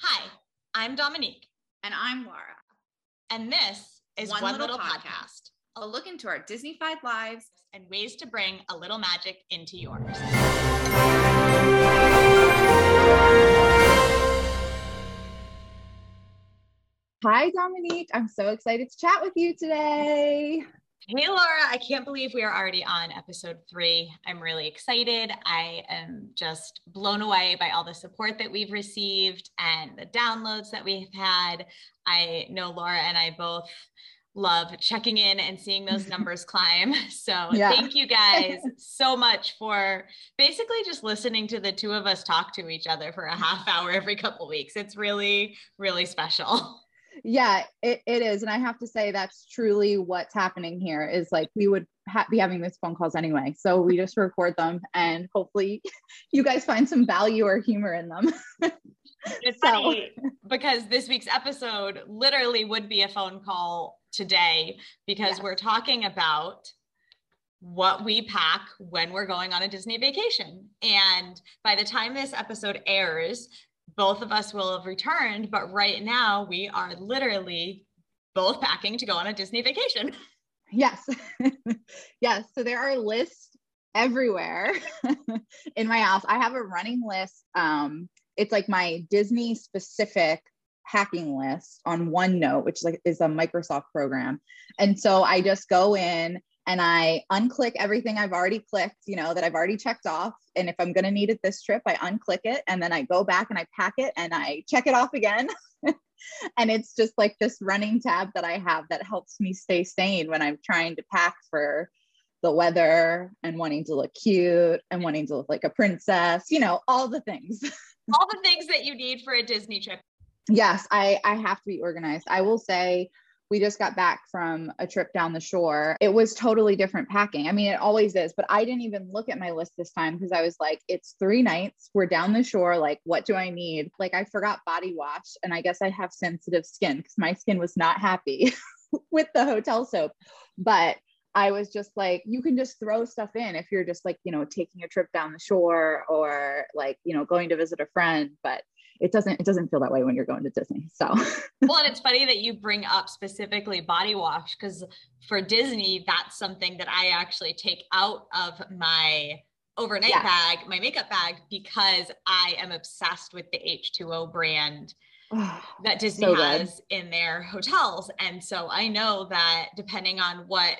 Hi, I'm Dominique, And I'm Laura. and this is One, Little, podcast. A look into our Disneyfied lives. and ways to bring a little magic into yours. Hi, Dominique. I'm so excited to chat with you today. Hey, Laura, I can't believe we are already on episode three. I'm really excited. I am just blown away by all the support that we've received and the downloads that we've had. I know Laura and I both love checking in and seeing those numbers climb. So, Yeah. thank you guys so much for basically just listening to the two of us talk to each other for a half hour every couple weeks. It's really, really special. Yeah, it, it is. And I have to say, that's truly what's happening here is like we would ha- be having these phone calls anyway. So we just record them and hopefully you guys find some value or humor in them. It's So- funny because this week's episode literally would be a phone call today because we're talking about what we pack when we're going on a Disney vacation. And by the time this episode airs, both of us will have returned, but right now we are literally both packing to go on a Disney vacation. yes. yes. So there are lists everywhere in my house. I have a running list. Um, it's like my Disney specific hacking list on OneNote, which like is a Microsoft program. And so I just go in and I unclick everything I've already clicked, you know, that I've already checked off. And if I'm going to need it this trip, I unclick it and then I go back and I pack it and I check it off again. and it's just like this running tab that I have that helps me stay sane when I'm trying to pack for the weather and wanting to look cute and wanting to look like a princess, you know, all the things. All the things that you need for a Disney trip. yes, I I have to be organized. I will say we just got back from a trip down the shore. It was totally different packing. I mean, it always is, but I didn't even look at my list this time because I was like, it's three nights. We're down the shore. Like, what do I need? Like, I forgot body wash, and I guess I have sensitive skin because my skin was not happy with the hotel soap. But I was just like, you can just throw stuff in if you're just like, you know, taking a trip down the shore or like, you know, going to visit a friend. But it doesn't, it doesn't feel that way when you're going to Disney. So well, and it's funny that you bring up specifically body wash because for Disney, that's something that I actually take out of my overnight Yes. bag, my makeup bag, because I am obsessed with the H2O brand that Disney So has in their hotels. And so I know that depending on what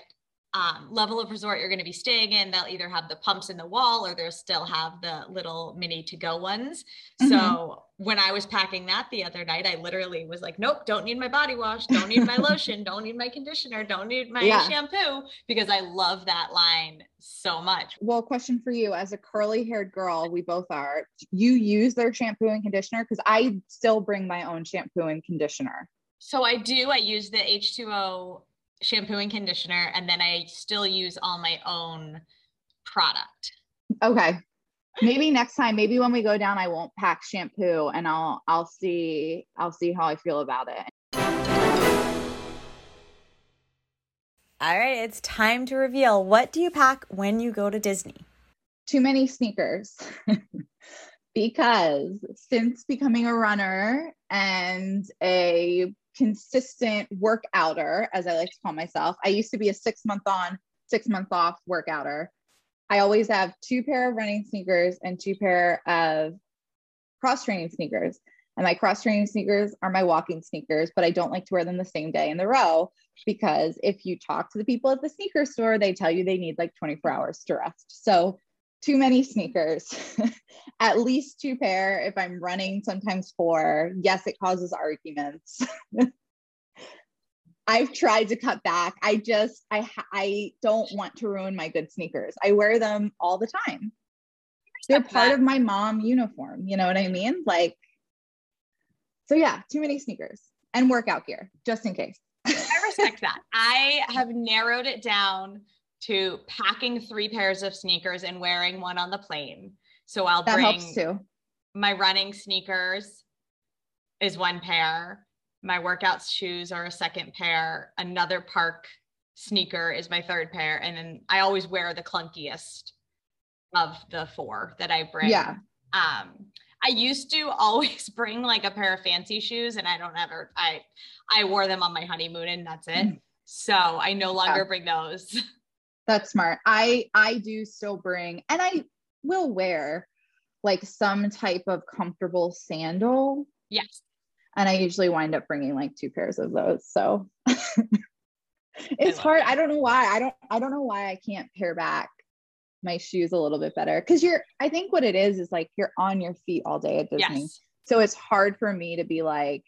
um, level of resort you're going to be staying in, they'll either have the pumps in the wall or they'll still have the little mini to go ones. Mhm. So when I was packing that the other night, I literally was like, nope, don't need my body wash, don't need my lotion, don't need my conditioner, don't need my Yeah. shampoo because I love that line so much. well, question for you as a curly haired girl, we both are, you use their shampoo and conditioner? Cause I still bring my own shampoo and conditioner. So I do. I use the H2O shampoo and conditioner, and then I still use all my own product. Okay. Maybe next time, maybe when we go down, I won't pack shampoo and I'll, I'll see, I'll see how I feel about it. All right, it's time to reveal what do you pack when you go to Disney? too many sneakers because since becoming a runner and a consistent workouter, as I like to call myself, I used to be a six month on, six month off workouter. I always have two pair of running sneakers and two pair of cross training sneakers. And my cross training sneakers are my walking sneakers, but I don't like to wear them the same day in the row because if you talk to the people at the sneaker store, they tell you they need like 24 hours to rest. So too many sneakers, at least two pair. If I'm running, sometimes four. Yes, it causes arguments. I've tried to cut back. I just, I, I don't want to ruin my good sneakers. I wear them all the time. They're part of my mom uniform. You know what I mean? Like, so yeah, too many sneakers and workout gear just in case. I respect that. I have narrowed it down to packing three pairs of sneakers and wearing one on the plane. So I'll That bring helps too. my running sneakers is one pair. My workout shoes are a second pair. Another park sneaker is my third pair. And then I always wear the clunkiest of the four that I bring. Yeah. Um, I used to always bring like a pair of fancy shoes and I don't ever I I wore them on my honeymoon and that's it. Mm. So I no longer yeah. bring those. That's smart. I I do still bring and I will wear like some type of comfortable sandal. Yes. And I usually wind up bringing like two pairs of those. So it's I hard. It. I don't know why. I don't I don't know why I can't pair back my shoes a little bit better cuz you're I think what it is is like you're on your feet all day at Disney. Yes. So it's hard for me to be like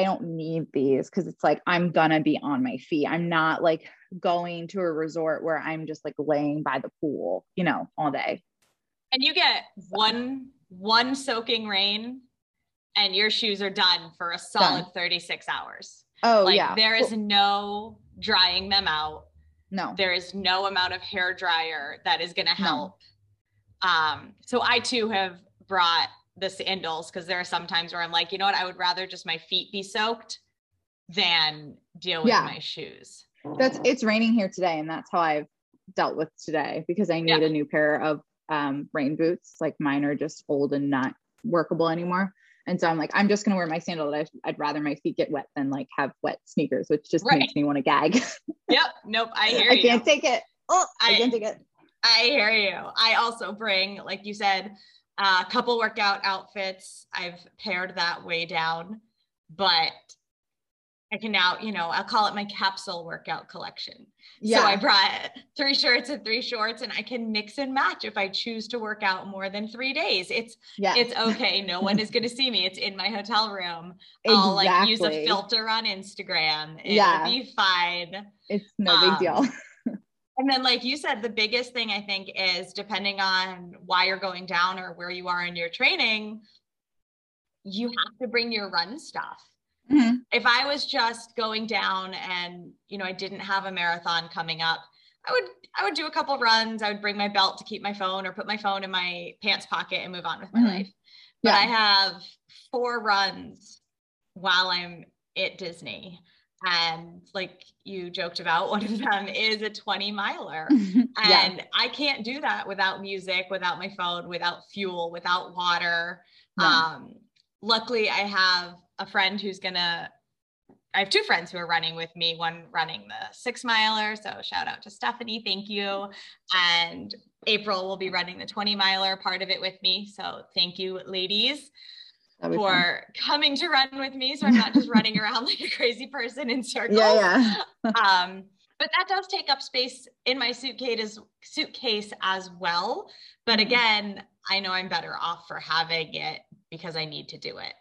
I don't need these cuz it's like I'm to be on my feet. I'm not like going to a resort where I'm just like laying by the pool, you know, all day. And you get one one soaking rain and your shoes are done for a solid done. 36 hours. Oh like, yeah. There is no drying them out. No. There is no amount of hair dryer that is to help. No. Um so I too have brought the sandals because there are some times where I'm like, you know what, I would rather just my feet be soaked than deal with yeah. my shoes. That's it's raining here today, and that's how I've dealt with today because I need yeah. a new pair of um, rain boots. Like mine are just old and not workable anymore. And so I'm like, I'm just gonna wear my sandal. That I, would rather my feet get wet than like have wet sneakers, which just right. makes me want to gag. yep. Nope. I hear I you. I can't take it. Oh, I, I can't take it. I hear you. I also bring, like you said, a uh, couple workout outfits. I've pared that way down, but I can now, you know, I'll call it my capsule workout collection. Yeah. So I brought three shirts and three shorts and I can mix and match if I choose to work out more than three days. It's yeah. it's okay. No one is gonna see me. It's in my hotel room. Exactly. I'll like use a filter on Instagram. It'll yeah. be fine. It's no um, big deal. And then like you said, the biggest thing I think is depending on why you're going down or where you are in your training, you have to bring your run stuff Mm-hmm. If I was just going down and, you know, I didn't have a marathon coming up, I would I would do a couple runs. I would bring my belt to keep my phone or put my phone in my pants pocket and move on with my mm-hmm. life. But yeah. I have four runs while I'm at Disney. And like you joked about, one of them is a 20 miler. yeah. And I can't do that without music, without my phone, without fuel, without water. Um, luckily, I have a friend who's gonna I have two friends who are running with me, one running the six miler. So shout out to Stephanie. Thank you. And April will be running the 20 miler part of it with me. So thank you, ladies, for coming to run with me. So I'm not just running around like a crazy person in circles. Yeah, yeah. um, but that does take up space in my suitcase as suitcase as well. But mm-hmm. again, I know I'm better off for having it because I need to do it.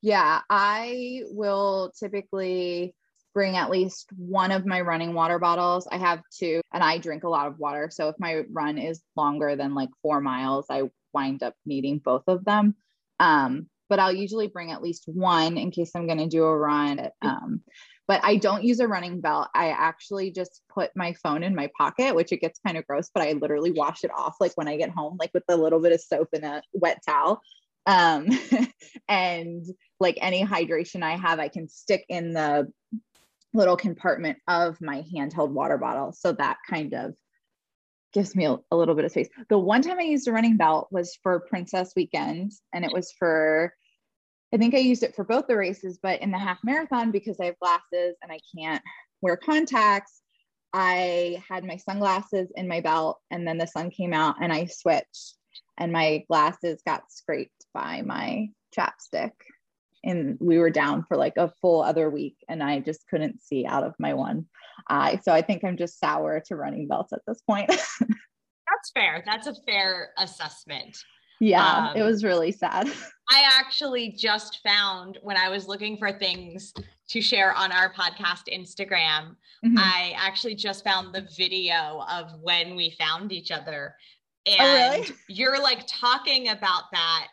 Yeah, I will typically bring at least one of my running water bottles. I have two and I drink a lot of water. So if my run is longer than like four miles, I wind up needing both of them. Um, but I'll usually bring at least one in case I'm going to do a run. Um, but I don't use a running belt. I actually just put my phone in my pocket, which it gets kind of gross, but I literally wash it off like when I get home, like with a little bit of soap and a wet towel um, and like any hydration I have, I can stick in the little compartment of my handheld water bottle. So that kind of gives me a, a, little bit of space. The one time I used a running belt was for Princess Weekend, and it was for, I think I used it for both the races, but in the half marathon, because I have glasses and I can't wear contacts, I had my sunglasses in my belt, and then the sun came out and I switched and my glasses got scraped by my chapstick. And we were down for like a full other week and i just couldn't see out of my one eye. So i think i'm just sour to running belts at this point. That's fair. That's a fair assessment yeah um, it was really sad i actually just found when i was looking for things to share on our podcast instagram mm-hmm. i actually just found the video of when we found each other and oh, really? you're like talking about that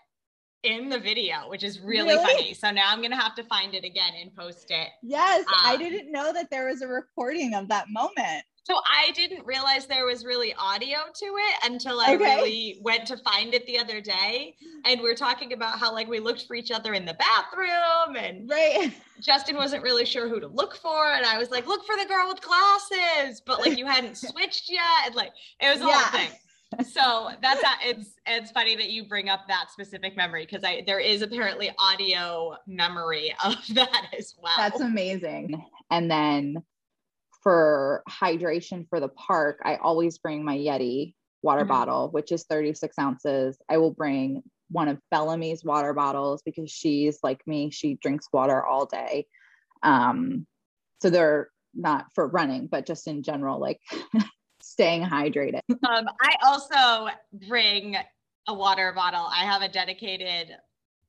in the video, which is really, really, funny. So now I'm gonna have to find it again and post it. Yes, um, I didn't know that there was a recording of that moment. So I didn't realize there was really audio to it until I okay. really went to find it the other day. And we're talking about how like we looked for each other in the bathroom and right. Justin wasn't really sure who to look for. And I was like, look for the girl with glasses, but like you hadn't switched yet. And like it was a yeah. whole thing. so that's a- it's it's funny that you bring up that specific memory because I there is apparently audio memory of that as well. That's amazing. And then for hydration for the park, I always bring my Yeti water Mhm. bottle, which is 36 ounces. I will bring one of Bellamy's water bottles because she's like me, she drinks water all day. Um, so they're not for running, but just in general, like staying hydrated. Um, I also bring a water bottle. I have a dedicated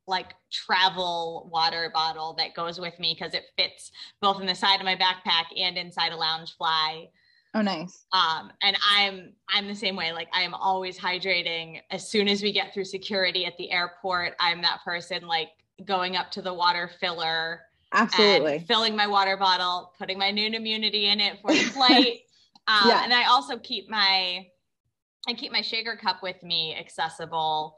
like travel water bottle that goes with me because it fits both in the side of my backpack and inside a Loungefly. Oh, nice. Um, and I'm I'm the same way. Like I am always hydrating. As soon as we get through security at the airport, I'm that person like going up to the water filler Absolutely. filling my water bottle, putting my Nuun Immunity in it for the flight. um, Yeah. And I also keep my I keep my shaker cup with me accessible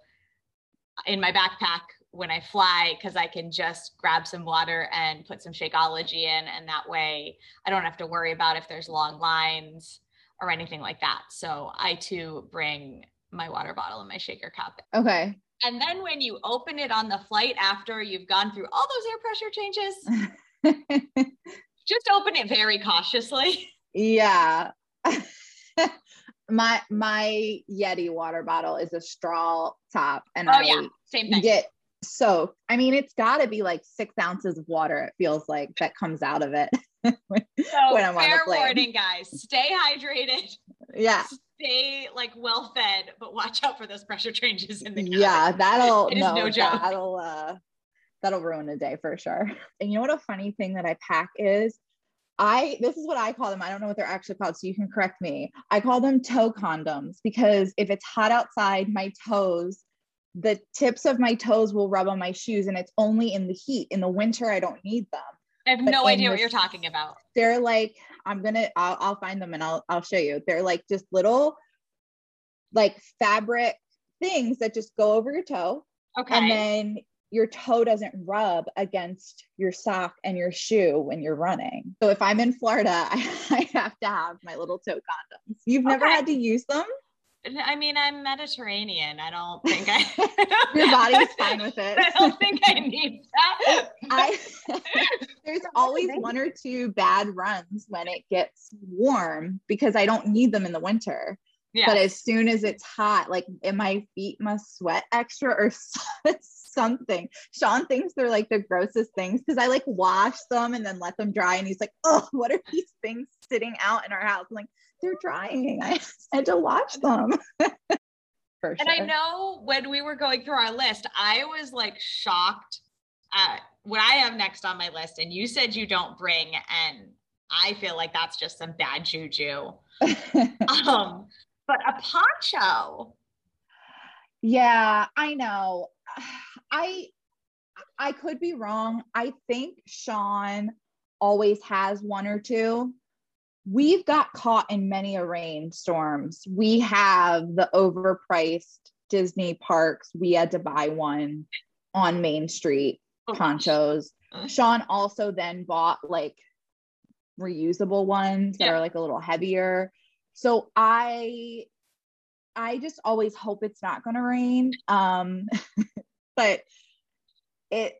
in my backpack when I fly because I can just grab some water and put some Shakeology in, and that way I don't have to worry about if there's long lines or anything like that. So I too bring my water bottle and my shaker cup. Okay. And then when you open it on the flight after you've gone through all those air pressure changes, just open it very cautiously. yeah. my my Yeti water bottle is a straw top, and Oh I yeah, same thing. get soaked. I mean, it's got to be like six ounces of water. It feels like that comes out of it. So when I'm on the fair plane. warning, guys. Stay hydrated. yeah, Stay like well fed, but watch out for those pressure changes in the cabin. yeah. That'll It is no, no that'll uh, that'll ruin a day for sure. And you know what a funny thing that I pack is. I this is what I call them. I don't know what they're actually called, so you can correct me. I call them toe condoms because if it's hot outside, my toes, the tips of my toes will rub on my shoes, and it's only in the heat. In the winter, I don't need them. I have but no idea what the you're talking about. they're like i'm gonna I'll, I'll find them and i'll i'll show you they're like just little like fabric things that just go over your toe Okay. and then your toe doesn't rub against your sock and your shoe when you're running so if i'm in florida i, I have to have my little toe condoms you've never Okay. had to use them I mean, I'm Mediterranean. I don't think I. your body's fine with it I don't think I need that. I there's always one or two bad runs when it gets warm because I don't need them in the winter. yeah. But as soon as it's hot, like and my feet must sweat extra or something. Sean thinks they're like the grossest things because I like wash them and then let them dry. And he's like, Oh, what are these things sitting out in our house? I'm like, they're drying. I had to watch them. For And I know when we were going through our list, I was like shocked at what I have next on my list. And you said you don't bring, and I feel like that's just some bad juju. Um, but a poncho. Yeah, I know. I I could be wrong. I think Sean always has one or two. We've got caught in many a rainstorms. We have the overpriced Disney parks. We had to buy one on Main Street Oh, ponchos. Uh. Sean also then bought like reusable ones that are like a little heavier. So I I just always hope it's not going to rain. Um but it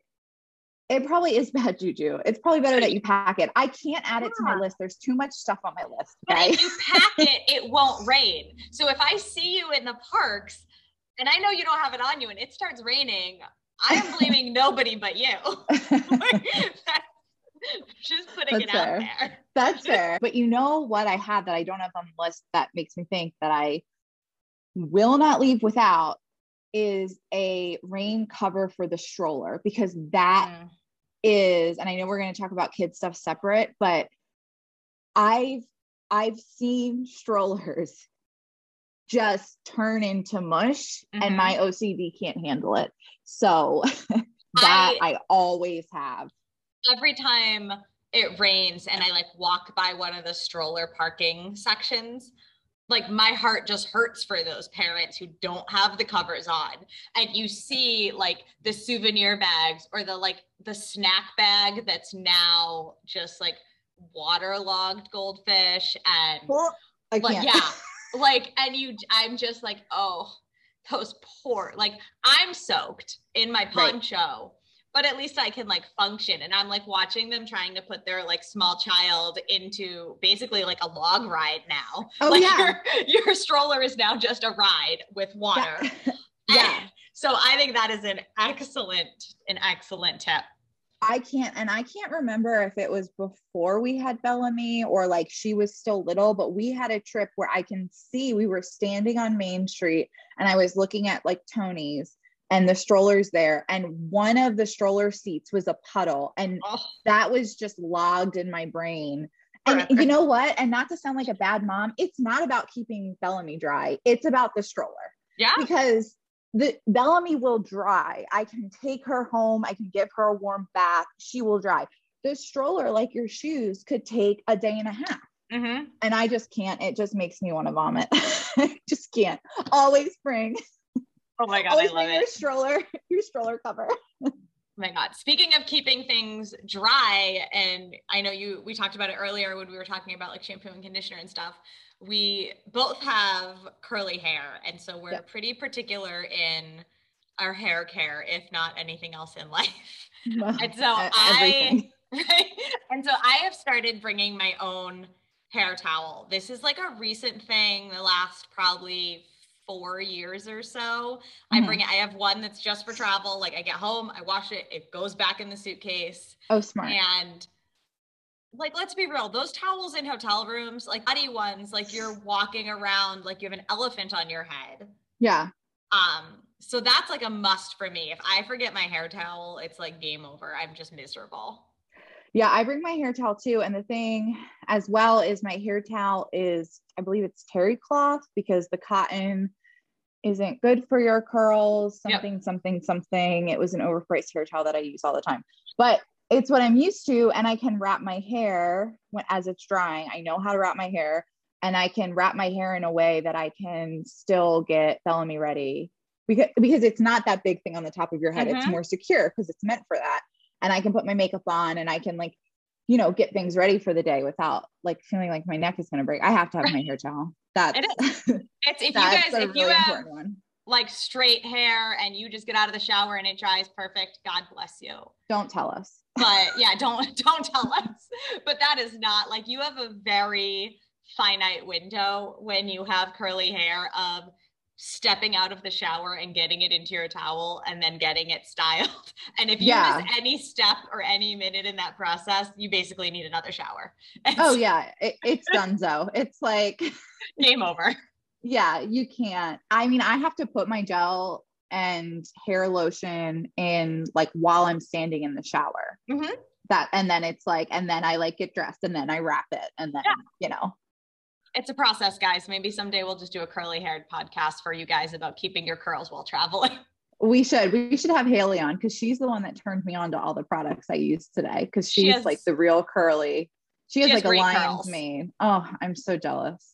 it probably is bad juju. It's probably better that you pack it. I can't add it to my list. There's too much stuff on my list. But Okay. if you pack it, it won't rain. So if I see you in the parks and I know you don't have it on you and it starts raining, I am blaming nobody but you. Just putting That's it out there. That's fair. But you know what I have that I don't have on the list that makes me think that I will not leave without is a rain cover for the stroller because that Mm. Is and I know we're going to talk about kids stuff separate, but I've I've seen strollers just turn into mush Mhm. and my OCD can't handle it. So that I, always have. every time it rains and I like walk by one of the stroller parking sections, like my heart just hurts for those parents who don't have the covers on. And you see like the souvenir bags or the like the snack bag that's now just like waterlogged goldfish and I like yeah like, and you, I'm just like, oh, those poor, like, I'm soaked in my poncho. Right. But at least I can like function. And I'm like watching them trying to put their like small child into basically like a log ride now. Oh, like yeah. Your, your stroller is now just a ride with water. Yeah. yeah. So I think that is an excellent, an excellent tip. I can't, and I can't remember if it was before we had Bellamy or like she was still little, but we had a trip where I can see we were standing on Main Street and I was looking at like Tony's and the strollers there. And one of the stroller seats was a puddle. And oh. that was just logged in my brain. And you know what? And not to sound like a bad mom, it's not about keeping Bellamy dry, it's about the stroller. Yeah. Because the Bellamy will dry. I can take her home. I can give her a warm bath. She will dry. The stroller, like your shoes, could take a day and a half. Mm-hmm. And I just can't. It just makes me want to vomit. just can't. Always bring. Oh my god! Always I love bring it. your stroller, your stroller cover. Oh my god speaking of keeping things dry and i know you we talked about it earlier when we were talking about like shampoo and conditioner and stuff we both have curly hair and so we're yep. pretty particular in our hair care if not anything else in life well, and so i right? and so i have started bringing my own hair towel this is like a recent thing the last probably four years or so. Mm-hmm. i bring it i have one that's just for travel like i get home i wash it it goes back in the suitcase. Oh smart. And like let's be real those towels in hotel rooms like body ones like you're walking around like you have an elephant on your head. Yeah. Um so that's like a must for me. If i forget my hair towel it's like game over. I'm just miserable yeah i bring my hair towel too and the thing as well is my hair towel is i believe it's terry cloth because the cotton isn't good for your curls something yep. something something it was an overpriced hair towel that i use all the time but it's what I'm used to, and I can wrap my hair when, as it's drying. I know how to wrap my hair, and I can wrap my hair in a way that I can still get Bellamy ready because because it's not that big thing on the top of your head. Mm-hmm. It's more secure because it's meant for that, and I can put my makeup on, and I can like, you know, get things ready for the day without like feeling like my neck is going to break. I have to have my hair towel. That's it is. It's if you guys if really you have like straight hair and you just get out of the shower and it dries perfect, God bless you. Don't tell us but yeah, don't don't tell us. But that is not like you have a very finite window when you have curly hair of stepping out of the shower and getting it into your towel and then getting it styled. And if you yeah. miss any step or any minute in that process, you basically need another shower. And oh yeah, it, it's done so. It's like game over. Yeah, you can't. I mean, I have to put my gel and hair lotion in like while I'm standing in the shower. Mm-hmm. That and then it's like, and then I like get dressed and then I wrap it and then yeah. you know. It's a process, guys. Maybe someday we'll just do a curly haired podcast for you guys about keeping your curls while traveling. We should. We should have Haley on because she's the one that turned me on to all the products I use today. Because she's she has, like the real curly. She has, she has like a lion's curls. mane. Oh, I'm so jealous.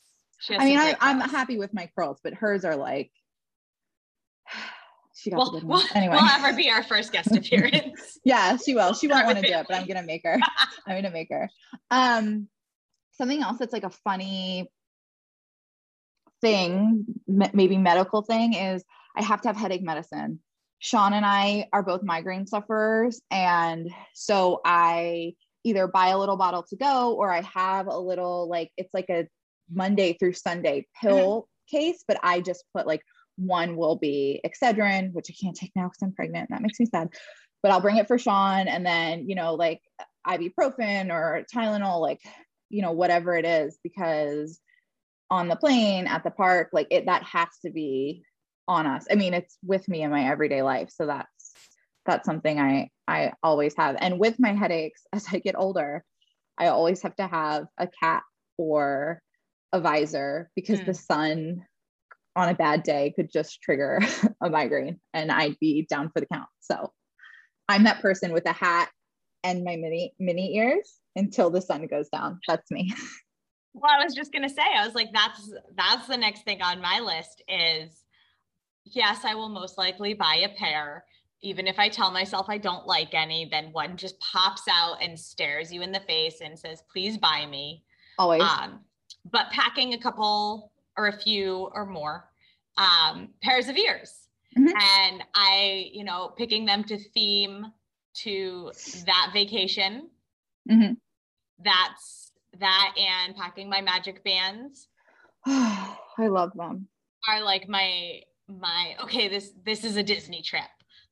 I mean, I, I'm happy with my curls, but hers are like she got well, the good one. anyway, we'll have her be our first guest appearance. yeah, she will. She won't want to do it, but I'm gonna make her. I'm gonna make her. Um, something else that's like a funny thing, maybe medical thing, is I have to have headache medicine. Sean and I are both migraine sufferers, and so I either buy a little bottle to go or I have a little like it's like a Monday through Sunday pill mm-hmm. case, but I just put like one will be Excedrin, which I can't take now because I'm pregnant. That makes me sad. But I'll bring it for Sean, and then you know, like ibuprofen or Tylenol, like you know, whatever it is, because on the plane at the park, like it that has to be on us. I mean, it's with me in my everyday life, so that's that's something I I always have. And with my headaches, as I get older, I always have to have a cap or a visor because mm. the sun on a bad day could just trigger a migraine and I'd be down for the count. So I'm that person with a hat and my mini mini ears until the sun goes down. That's me. Well, I was just gonna say, I was like, that's that's the next thing on my list is yes, I will most likely buy a pair. Even if I tell myself I don't like any, then one just pops out and stares you in the face and says, please buy me. Always. Um, but packing a couple or a few or more um, pairs of ears. Mhm. And I, you know, picking them to theme to that vacation. Mhm. That's that and packing my magic bands I love them. are like my my okay this this is a disney trip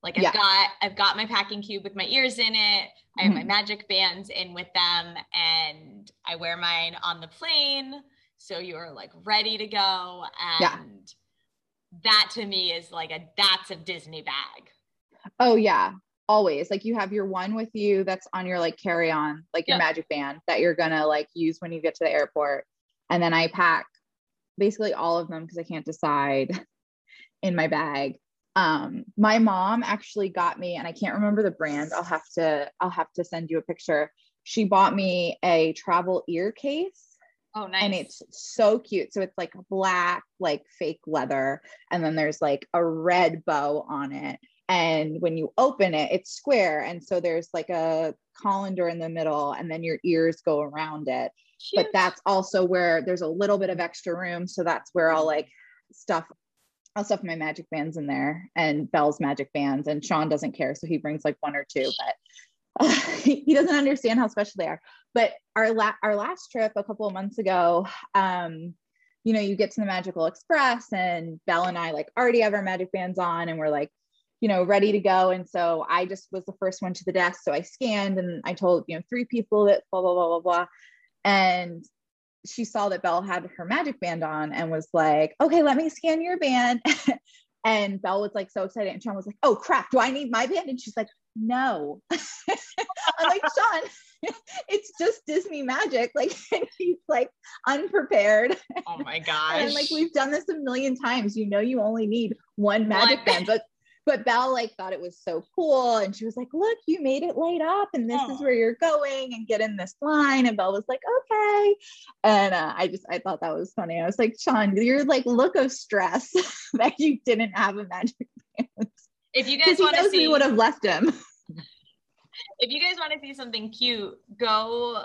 like i've Yeah. got i've got my packing cube with my ears in it i have my Mhm. magic bands in with them and i wear mine on the plane so you're like ready to go and Yeah. that to me is like a that's a disney bag Oh yeah, always. Like you have your one with you that's on your like carry on, like your Yeah. magic band that you're gonna like use when you get to the airport. And then I pack basically all of them because I can't decide in my bag. Um, my mom actually got me, and I can't remember the brand. I'll have to I'll have to send you a picture. She bought me a travel ear case oh nice and it's so cute. So it's like black, like fake leather, and then there's like a red bow on it. And when you open it, it's square. And so there's like a colander in the middle, and then your ears go around it. But that's also where there's a little bit of extra room. So that's where I'll like stuff. I'll stuff my magic bands in there and Belle's magic bands. And Sean doesn't care. So he brings like one or two, but he doesn't understand how special they are. But our la- our last trip a couple of months ago, um, you know, you get to the Magical Express and Belle and I like already have our magic bands on and we're like, you know, ready to go. And so I just was the first one to the desk. So I scanned and I told, you know, three people that blah, blah, blah, blah, blah. And she saw that Belle had her magic band on and was like, okay, let me scan your band. and Belle was like so excited. And Sean was like, oh crap, do I need my band? And she's like, no. I'm like, Sean, it's just Disney magic. Like, and he's like unprepared. oh my gosh And like we've done this a million times. You know, you only need one magic One. band, but but Belle like thought it was so cool, and she was like, "Look, you made it light up, and this is where you're going, and get in this line." And Belle was like, "Okay," and uh, I just I thought that was funny. I was like, "Sean, your like look of stress that you didn't have a magic band if you guys want to see we would have left him." if you guys want to see something cute, go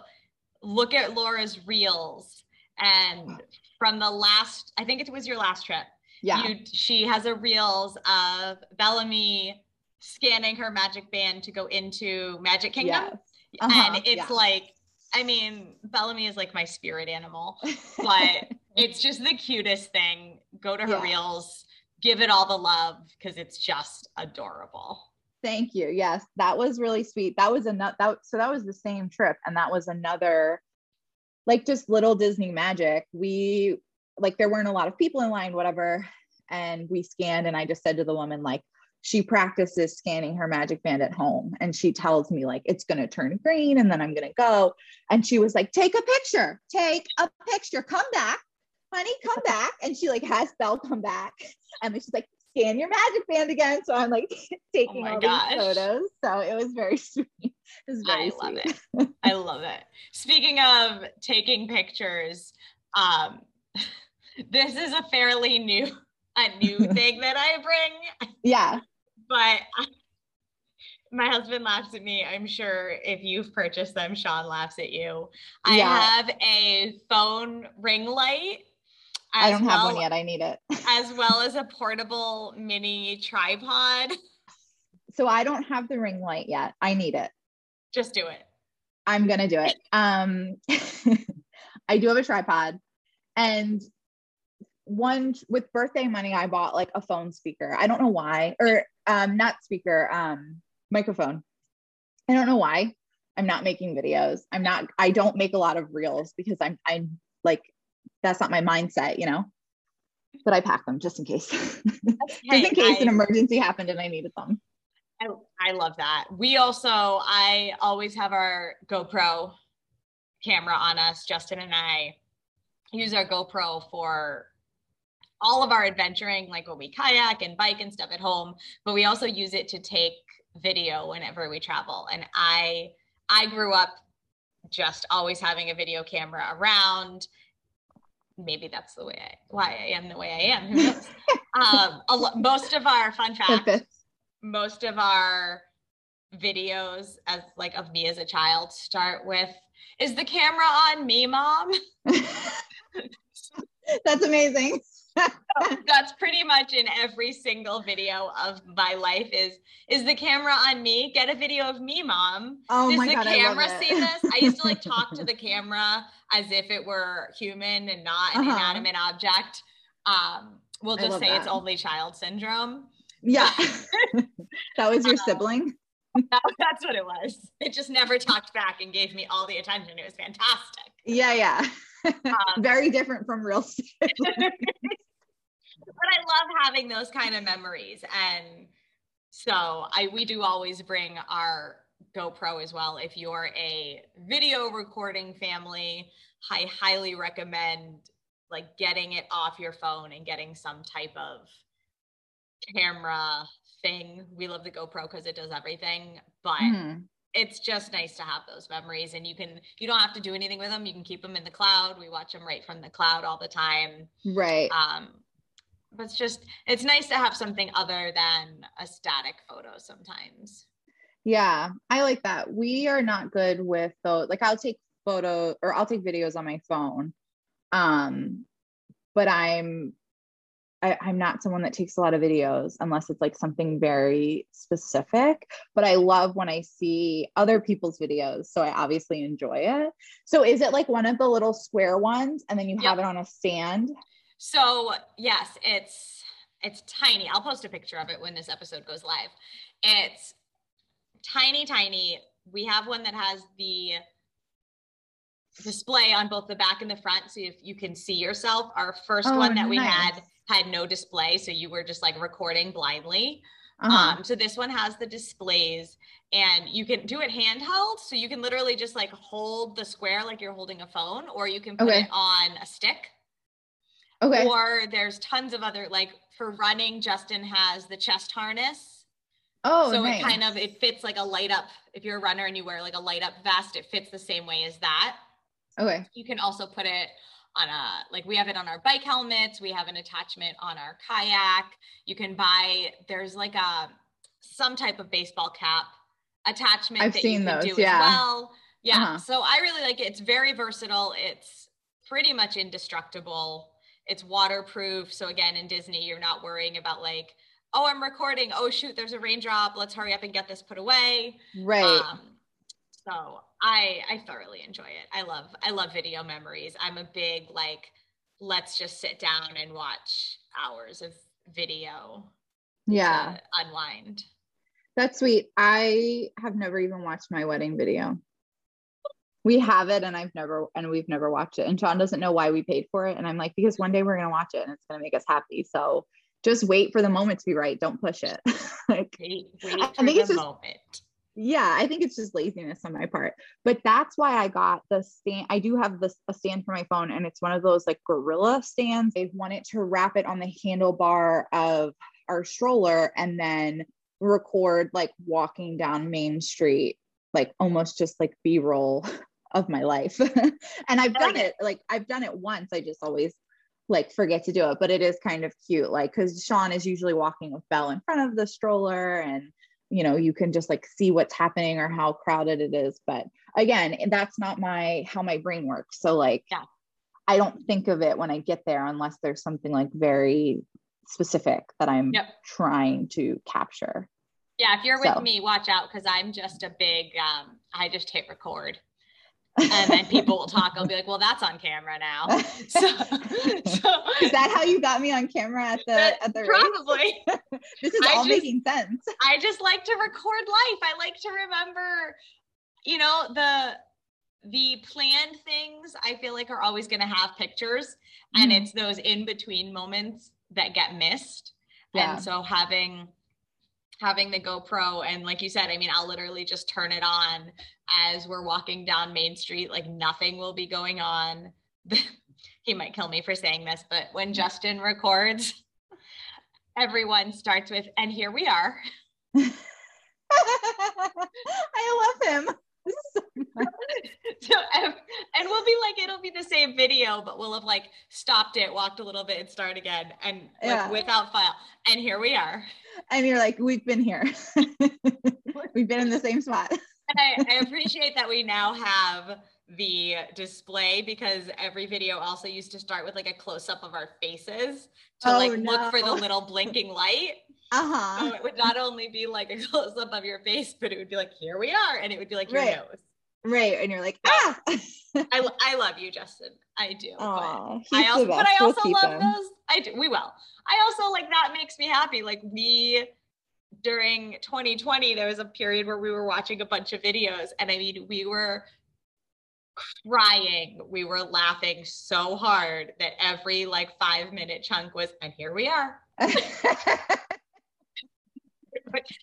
look at Laura's reels. And from the last, I think it was your last trip. Yeah, You, she has a reels of Bellamy scanning her magic band to go into Magic Kingdom. yes. Uh-huh, And it's yeah. like, I mean, Bellamy is like my spirit animal, but it's just the cutest thing. Go to her Yeah. reels, give it all the love because it's just adorable. Thank you. Yes, that was really sweet. That was another that so that was the same trip and that was another like just little Disney magic. We like there weren't a lot of people in line whatever and we scanned and I just said to the woman like she practices scanning her magic band at home and she tells me like it's going to turn green and then I'm going to go and she was like take a picture. Take a picture. Come back. Honey, come back. And she like has Belle come back and she's like scan your magic band again. So I'm like taking my all gosh. these photos. So it was very sweet. It was very I love it. I love it. Speaking of taking pictures, um, this is a fairly new a new thing that I bring, Yeah. but I, my husband laughs at me. I'm sure if you've purchased them, Sean laughs at you. I Yeah. have a phone ring light. I don't have well- one yet. I need it. As well as a portable mini tripod. So I don't have the ring light yet. I need it. Just do it. I'm gonna do it. Um, I do have a tripod, and one with birthday money, I bought like a phone speaker. I don't know why, or um, not speaker, um, microphone. I don't know why. I'm not making videos. I'm not. I don't make a lot of reels because I'm. I'm like that's not my mindset, you know. But I pack them just in case, just in case an emergency happened and I needed them. I, I love that. We also, I always have our GoPro camera on us. Justin and I use our GoPro for all of our adventuring, like when we kayak and bike and stuff at home, but we also use it to take video whenever we travel. And I, I grew up just always having a video camera around. Maybe that's the way I, why I am the way I am. Um, lo- most of our fun fact, Perfect. most of our videos as like of me as a child start with is the camera on me mom That's amazing. That's pretty much in every single video of my life is is the camera on me. Get a video of me mom. Oh does my the God, camera I see this? I used to like talk to the camera as if it were human and not an Uh-huh. inanimate object. Um we'll just say it's only child syndrome. Yeah. that was your Uh, sibling. that, that's what it was. It just never talked back and gave me all the attention. It was fantastic. Yeah, yeah. Um, Very different from real but I love having those kind of memories. And so I we do always bring our GoPro as well. If you're a video recording family, I highly recommend like getting it off your phone and getting some type of camera thing. We love the GoPro because it does everything, but Mhm. It's just nice to have those memories and you can you don't have to do anything with them. You can keep them in the cloud. We watch them right from the cloud all the time Right. um but it's just it's nice to have something other than a static photo sometimes Yeah, I like that. We are not good with those. Like I'll take photo or I'll take videos on my phone. Um, but I'm I, I'm not someone that takes a lot of videos unless it's like something very specific. But I love when I see other people's videos. So I obviously enjoy it. So is it like one of the little square ones and then you Yep. have it on a stand? so yes it's it's tiny i'll post a picture of it when this episode goes live it's tiny tiny we have one that has the display on both the back and the front so if you can see yourself our first Oh, one that we nice. had had no display so you were just like recording blindly Uh-huh. Um, so this one has the displays and you can do it handheld. So you can literally just like hold the square like you're holding a phone, or you can put Okay. it on a stick. okay. Or there's tons of other like for running, Justin has the chest harness. oh, so nice. it kind of it fits like a light up. If you're a runner and you wear like a light up vest, it fits the same way as that. okay. You can also put it on a like we have it on our bike helmets we have an attachment on our kayak. You can buy there's like a some type of baseball cap attachment I've that seen you can those, do yeah. as well. Yeah Uh-huh. so i really like it. It's very versatile. It's pretty much indestructible. It's waterproof. So again in disney you're not worrying about like oh i'm recording. Oh shoot there's a raindrop. Let's hurry up and get this put away. Right. um, so I I thoroughly enjoy it. I love I love video memories. I'm a big like let's just sit down and watch hours of video yeah. unwind. That's sweet. I have never even watched my wedding video. We have it and I've never and we've never watched it. And Sean doesn't know why we paid for it. And I'm like, because one day we're gonna watch it and it's gonna make us happy. So just wait for the moment to be right. Don't push it. like Wait, wait I think the it's just- moment. Yeah, I think it's just laziness on my part. But that's why I got the stand. I do have this a stand for my phone, and it's one of those like gorilla stands. I wanted to wrap it on the handlebar of our stroller and then record like walking down Main Street, like almost just like B-roll of my life. and I've done it, like I've done it once. I just always like forget to do it, but it is kind of cute. Like, cause Sean is usually walking with Belle in front of the stroller and you know, you can just like see what's happening or how crowded it is. But again, that's not my how my brain works. So like Yeah. I don't think of it when I get there unless there's something like very specific that I'm Yep. trying to capture. Yeah, if you're with me, watch out because I'm just a big um I just hit record. And then people will talk. I'll be like, well, that's on camera now. So, so is that how you got me on camera at the at the probably. This is I all just- making sense. I just like to record life. I like to remember, you know, the the planned things I feel like are always going to have pictures and Mhm. it's those in between moments that get missed. Yeah. And so having having the GoPro and like you said, I mean, I'll literally just turn it on as we're walking down Main Street like nothing will be going on. he might kill me for saying this, but when mm-hmm. Justin records everyone starts with and here we are. I love him. So and, and we'll be like it'll be the same video but we'll have like stopped it walked a little bit and start again and like Yeah. without file and here we are And you're like, we've been here. we've been in the same spot. and I, I appreciate that we now have the display because every video also used to start with like a close up of our faces to Oh, like look for the little blinking light. Uh-huh. So it would not only be like a close up of your face, but it would be like, here we are. And it would be like your Right. nose. Right. And you're like, ah. I, I love you, Justin. I do. but I also, but. I We'll keep love him. those. I do. We will. I also like that makes me happy. Like we, during 2020, there was a period where we were watching a bunch of videos, and I mean, we were crying. We were laughing so hard that every like five minute chunk was, and here we are.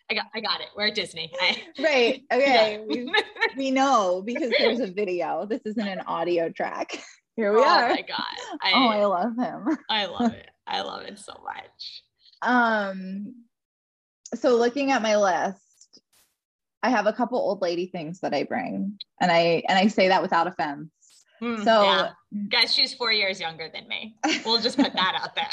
I got, I got it. We're at Disney. I, right. Okay. We, we know because there's a video. This isn't an audio track. Here we oh are. my god! I, oh, I love him. I love it. I love it so much. Um, so looking at my list, I have a couple old lady things that I bring, and I and I say that without offense. Hmm, So yeah. guys, she's four years younger than me. We'll just put that out there.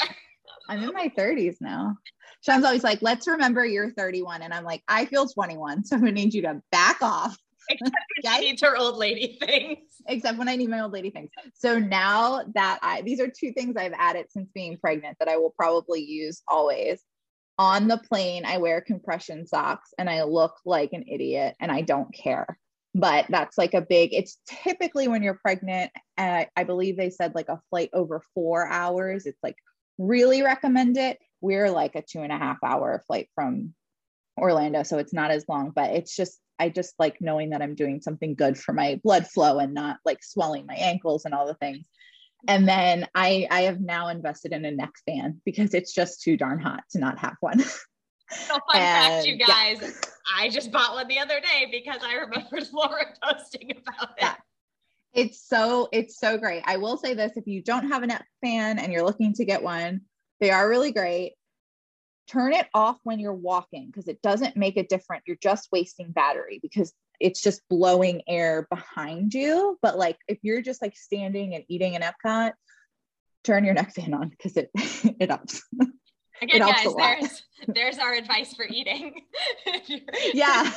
I'm in my 30s now. Sean's always like, "Let's remember you're 31," and I'm like, "I feel 21, so I'm gonna need you to back off." except i needs her old lady things. except when I need my old lady things. So now that I, these are two things I've added since being pregnant that I will probably use always. On the plane, I wear compression socks and I look like an idiot and I don't care. But that's like a big, it's typically when you're pregnant. And I, I believe they said like a flight over four hours. It's like really recommend it. We're like a two and a half hour flight from Orlando. So it's not as long, but it's just, I just like knowing that I'm doing something good for my blood flow and not like swelling my ankles and all the things. And then I I have now invested in a neck fan because it's just too darn hot to not have one. So fun fact, you And, yeah. guys. I just bought one the other day because I remembered Laura posting about it. Yeah. It's so it's so great. I will say this: if you don't have a neck fan and you're looking to get one, they are really great. Turn it off when you're walking because it doesn't make a difference. You're just wasting battery because it's just blowing air behind you. But like if you're just like standing and eating an Epcot, turn your neck fan on because it it helps. Again, It guys, there's there's our advice for eating. Yeah.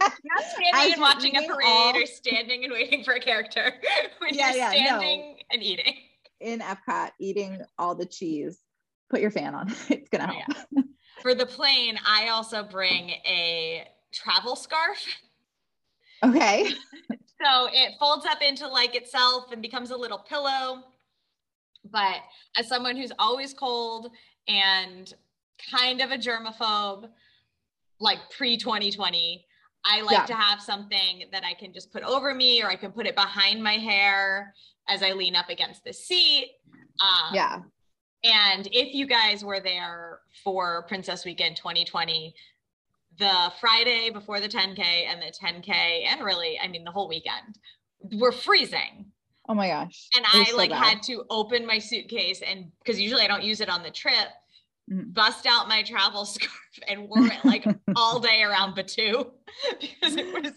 Not standing and watching a parade all- or standing and waiting for a character. When Yeah, you're yeah, no. standing and eating. In Epcot, eating all the cheese, put your fan on. It's gonna Oh, help. yeah. For the plane, I also bring a travel scarf. Okay. So it folds up into like itself and becomes a little pillow. But as someone who's always cold and kind of a germaphobe, like pre 2020, I like Yeah. to have something that I can just put over me or I can put it behind my hair as I lean up against the seat. Um, Yeah. And if you guys were there for Princess Weekend 2020, the Friday before the 10K and the 10K, and really, I mean, the whole weekend, were freezing. Oh my gosh. And I so like bad. had to open my suitcase and because usually I don't use it on the trip, Mhm. bust out my travel scarf and wore it like all day around Batuu because it was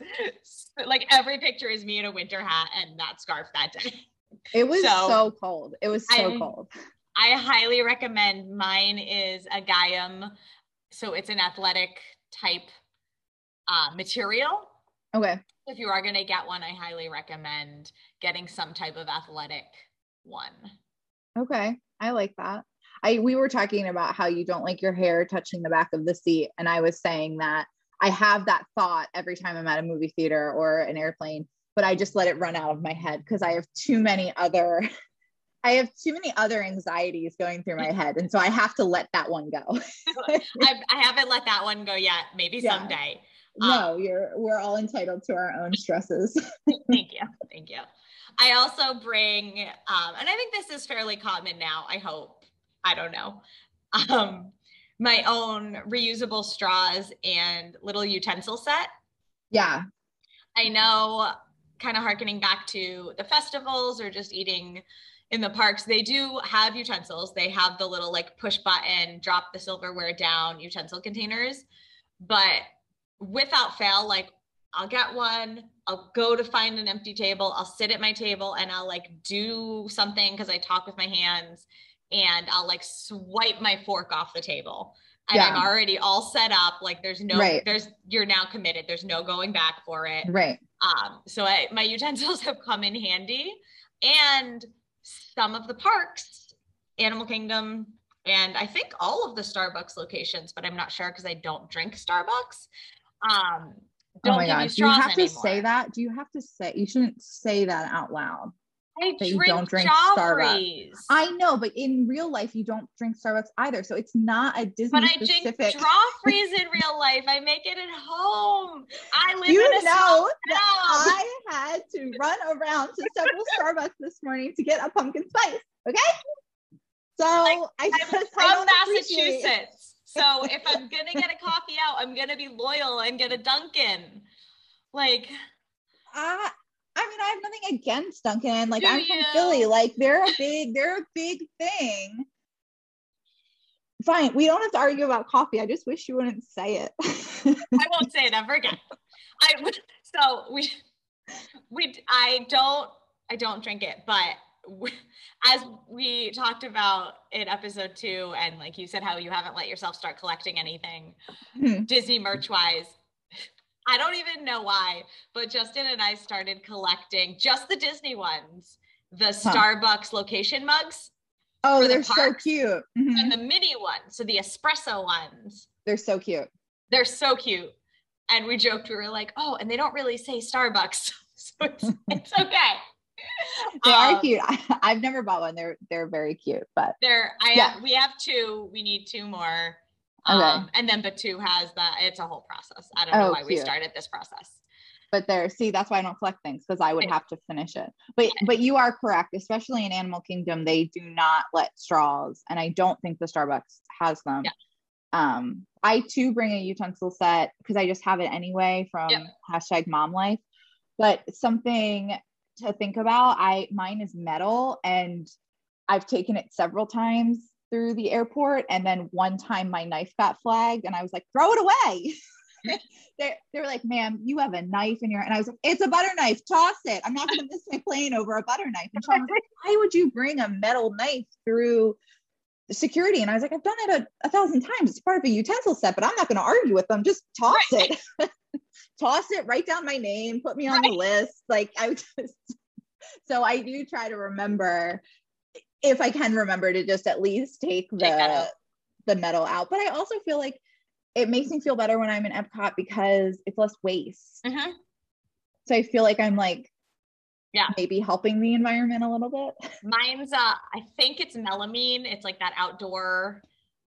like every picture is me in a winter hat and that scarf that day. It was So- so, cold. It was so I- cold. I highly recommend. Mine is a Gaiam, so it's an athletic type uh, material. Okay. If you are going to get one, I highly recommend getting some type of athletic one. Okay. I like that. I we were talking about how you don't like your hair touching the back of the seat. And I was saying that I have that thought every time I'm at a movie theater or an airplane, but I just let it run out of my head because I have too many other I have too many other anxieties going through my head. And so I have to let that one go. I, I haven't let that one go yet. Maybe Yeah. someday. no, you're we're all entitled to our own stresses. Thank you. Thank you. I also bring, um, and I think this is fairly common now. I hope. I don't know. Um, my own reusable straws and little utensil set. yeah. I know, kind of harkening back to the festivals or just eating in the parks, they do have utensils. They have the little like push button, drop the silverware down utensil containers. But without fail, like I'll get one, I'll go to find an empty table, I'll sit at my table and I'll like do something because I talk with my hands and I'll like swipe my fork off the table. And I'm already all set up. Like there's no, Right. there's, you're now committed. There's no going back for it. Right. Um, so I, my utensils have come in handy, and some of the parks, Animal Kingdom, and I think all of the Starbucks locations, but I'm not sure because I don't drink Starbucks. Um, don't oh my give god, you do you have to say that? Do you have to say you shouldn't say that out loud? I that you don't drink Joffrey's. I know, but in real life you don't drink Starbucks either. So it's not a Disney But I drink specific. Joffrey's in real life. I make it at home. I live you in a know that. I had to run around to several Starbucks this morning to get a pumpkin spice. Okay. So I I'm just I from don't appreciate- Massachusetts. So if I'm gonna get a coffee out, I'm gonna be loyal and get a Dunkin'. Like, I I mean, I have nothing against Dunkin'. Like Do I'm from? Philly. Like they're a big, they're a big thing. Fine, we don't have to argue about coffee. I just wish you wouldn't say it. I won't say it ever again. I would. So we, we. I don't. I don't drink it, but as we talked about in episode two, and like you said, how you haven't let yourself start collecting anything Hmm. Disney merch wise. I don't even know why, but Justin and I started collecting just the Disney ones, the Starbucks location mugs oh, they're so parks? cute. Mhm. and the mini ones, so the espresso ones. They're so cute. They're so cute. And we joked, we were like, oh, and they don't really say Starbucks. so it's, it's okay. They are Um, cute. I, I've never bought one. They're they're very cute, but There, I Yeah. have, we have two. We need two more. Okay. Um, and then, two has that. It's a whole process. I don't know Oh, why we started this process. but they're see that's why I don't collect things because I would Yeah. have to finish it. But but you are correct, especially in Animal Kingdom, they do not let straws, and I don't think the Starbucks has them. Yeah. Um, I too bring a utensil set because I just have it anyway from Yep. hashtag mom life. But something to think about, I mine is metal and I've taken it several times through the airport and then one time my knife got flagged and I was like, throw it away. they, they were like, ma'am, you have a knife in your, and I was like, it's a butter knife, toss it. I'm not going to miss my plane over a butter knife. And Sean was like, why would you bring a metal knife through security? And I was like, I've done it a, a thousand times. It's part of a utensil set, but I'm not going to argue with them. Just toss it. toss it, write down my name, put me on the list. Like I just, so I do try to remember if I can remember to just at least take the, Take the metal out. But I also feel like it makes me feel better when I'm in Epcot because it's less waste. Mhm. So I feel like I'm like, Yeah. maybe helping the environment a little bit. Mine's, uh, I think it's melamine. It's like that outdoor,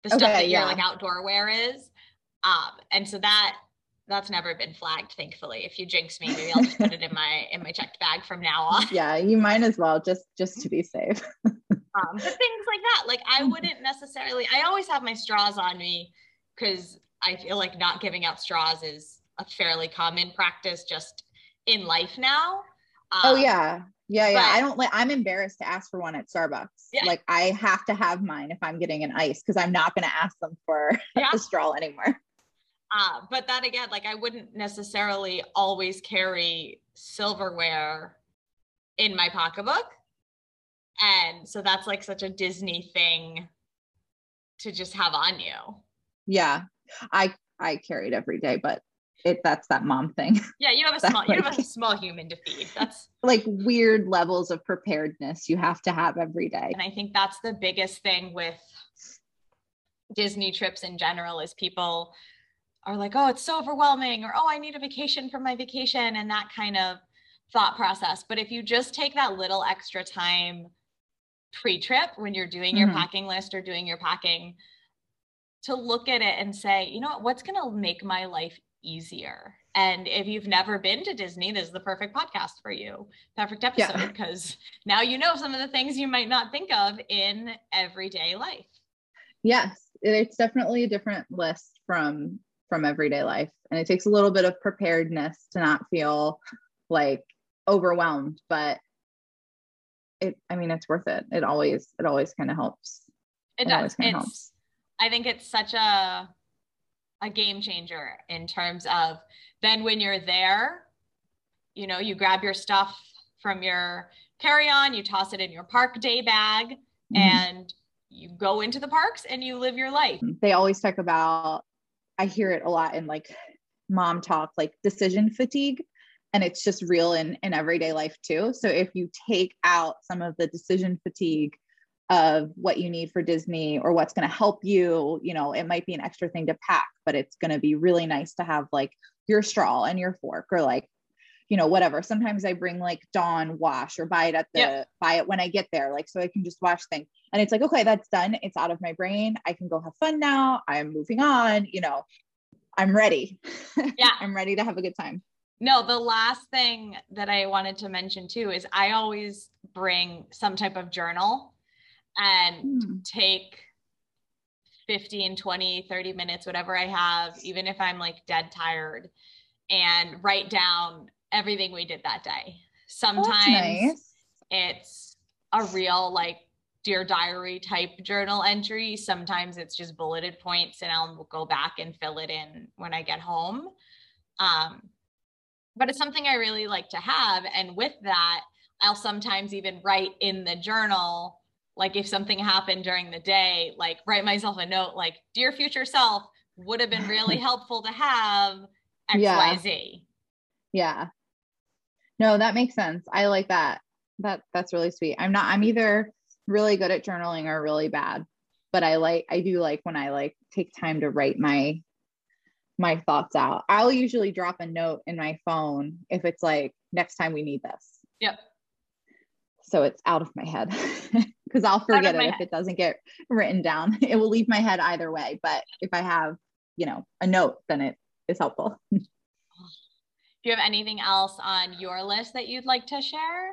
the stuff Okay, that your yeah. like outdoor wear is. Um, and so that that's never been flagged, thankfully. If you jinx me, maybe I'll just put it in my in my checked bag from now on. yeah, you might as well just just to be safe. Um, but things like that, like I Mhm. wouldn't necessarily. I always have my straws on me because I feel like not giving out straws is a fairly common practice just in life now. oh Um, yeah. Yeah, yeah. but- I don't like I'm embarrassed to ask for one at Starbucks. Yeah. Like I have to have mine if I'm getting an ice because I'm not gonna ask them for Yeah. a straw anymore. Uh, but that again, like I wouldn't necessarily always carry silverware in my pocketbook. And so that's like such a Disney thing to just have on you. Yeah. I I carry it every day, but it that's that mom thing. Yeah, you have a small you have a small human to feed. That's like weird levels of preparedness you have to have every day. and I think that's the biggest thing with Disney trips in general is people are like, oh, it's so overwhelming, or oh, I need a vacation for my vacation, and that kind of thought process. But if you just take that little extra time pre-trip when you're doing your Mhm. packing list or doing your packing to look at it and say, you know what, what's gonna make my life easier? And if you've never been to Disney, this is the perfect podcast for you. Perfect episode because now you know some of the things you might not think of in everyday life. Yes, it's definitely a different list from from everyday life, and it takes a little bit of preparedness to not feel like overwhelmed. But it, I mean, it's worth it. It always, it always kind of helps. It It does. It's helps. I think it's such a a game changer in terms of then when you're there, you know, you grab your stuff from your carry-on, you toss it in your park day bag, Mhm. and you go into the parks and you live your life. they always talk about. I hear it a lot in like mom talk, like decision fatigue. And it's just real in in everyday life too. So if you take out some of the decision fatigue of what you need for disney or what's going to help you you know it might be an extra thing to pack but it's going to be really nice to have like your straw and your fork or like you know whatever. Sometimes i bring like dawn wash or buy it at the yep. buy it when i get there like so i can just wash things. And it's like okay that's done. It's out of my brain. I can go have fun now. I'm moving on you know. I'm ready. Yeah. I'm ready to have a good time no, the last thing that I wanted to mention too is I always bring some type of journal and mm. take 15, 20, 30 minutes, whatever I have, even if I'm like dead tired, and write down everything we did that day. Sometimes nice. it's a real like dear diary type journal entry. Sometimes it's just bulleted points and I'll go back and fill it in when I get home. Um, but it's something I really like to have. And with that, I'll sometimes even write in the journal, like if something happened during the day, like write myself a note, like, dear future self, would have been really helpful to have XYZ. Yeah. yeah. No, that makes sense. I like that. That that's really sweet. I'm not, I'm either really good at journaling or really bad. But I like, I do like when I like take time to write my my thoughts out. I'll usually drop a note in my phone if it's like next time we need this. Yep. So it's out of my head because I'll forget it if head. it doesn't get written down. It will leave my head either way. But if I have, you know, a note, then it is helpful. Do you have anything else on your list that you'd like to share?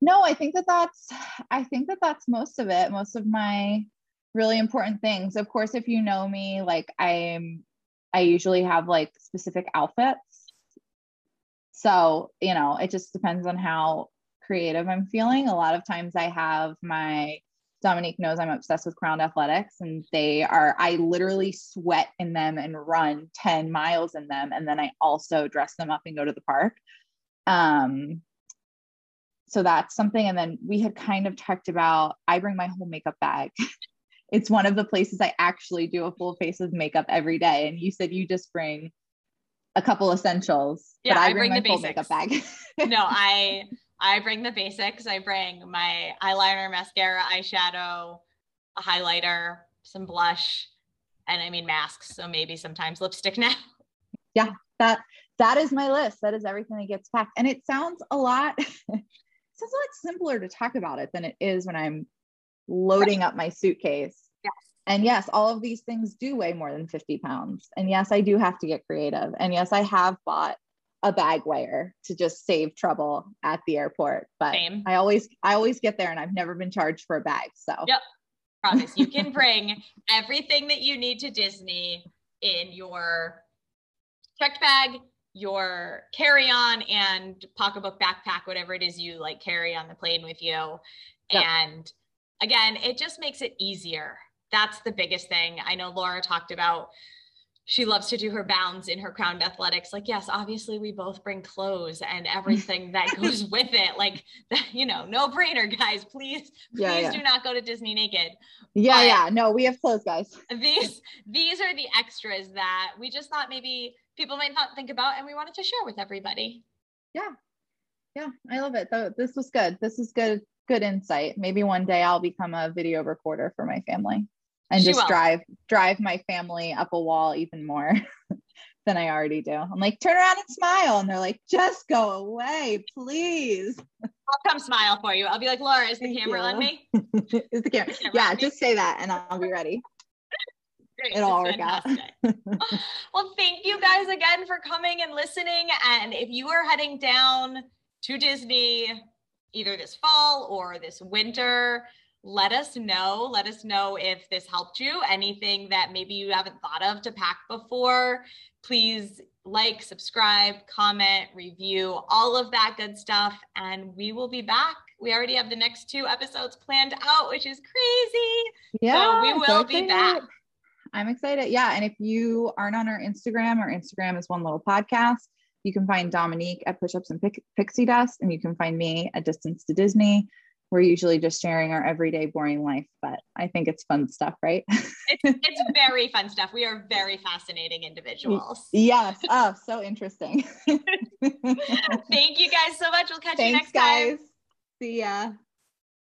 No, I think that that's I think that that's most of it. Most of my really important things. Of course, if you know me, like I'm I usually have like specific outfits. So, you know, it just depends on how creative I'm feeling. A lot of times I have my Dominique knows I'm obsessed with Crowned Athletics, and they are, I literally sweat in them and run 10 miles in them. And then I also dress them up and go to the park. Um, so that's something. And then we had kind of talked about, I bring my whole makeup bag. it's one of the places I actually do a full face of makeup every day. And you said you just bring a couple essentials. Yeah, but I, I bring, bring the basics. makeup bag. no, I I bring the basics. I bring my eyeliner, mascara, eyeshadow, a highlighter, some blush, and I mean masks. So maybe sometimes lipstick now. Yeah, that that is my list. That is everything that gets packed. And it sounds a lot, it sounds a lot simpler to talk about it than it is when I'm loading right. up my suitcase. Yes. And yes, all of these things do weigh more than 50 pounds. And yes, I do have to get creative. And yes, I have bought a bag wire to just save trouble at the airport. But Same. I always I always get there and I've never been charged for a bag. So yep. Promise you can bring everything that you need to Disney in your checked bag, your carry-on and pocketbook backpack, whatever it is you like carry on the plane with you. Yep. And again, it just makes it easier. That's the biggest thing. I know Laura talked about she loves to do her bounds in her crowned athletics. Like, yes, obviously we both bring clothes and everything that goes with it. Like, you know, no brainer, guys. Please, please yeah, yeah. do not go to Disney naked. Yeah, but yeah. No, we have clothes, guys. These these are the extras that we just thought maybe people might not think about and we wanted to share with everybody. Yeah. Yeah, I love it. This was good. This is good good insight. Maybe one day I'll become a video recorder for my family and she just will. drive drive my family up a wall even more than I already do. I'm like, turn around and smile. And they're like, just go away, please. I'll come smile for you. I'll be like, Laura, is the camera on me? is the camera? yeah, just say that and I'll be ready. Great. It'll all work out. well, thank you guys again for coming and listening. And if you are heading down to Disney either this fall or this winter let us know. Let us know if this helped you. Anything that maybe you haven't thought of to pack before, please like, subscribe, comment, review, all of that good stuff. And we will be back. We already have the next two episodes planned out, which is crazy. Yeah. So we will so be back. I'm excited. Yeah. And if you aren't on our Instagram, our Instagram is one little podcast. You can find Dominique at Push Ups and Pixie Dust, and you can find me at Distance to Disney. we're usually just sharing our everyday boring life, but I think it's fun stuff, right? it's, it's very fun stuff. We are very fascinating individuals. Yes. Oh, so interesting. Thank you guys so much. We'll catch Thanks, you next time. guys. See ya.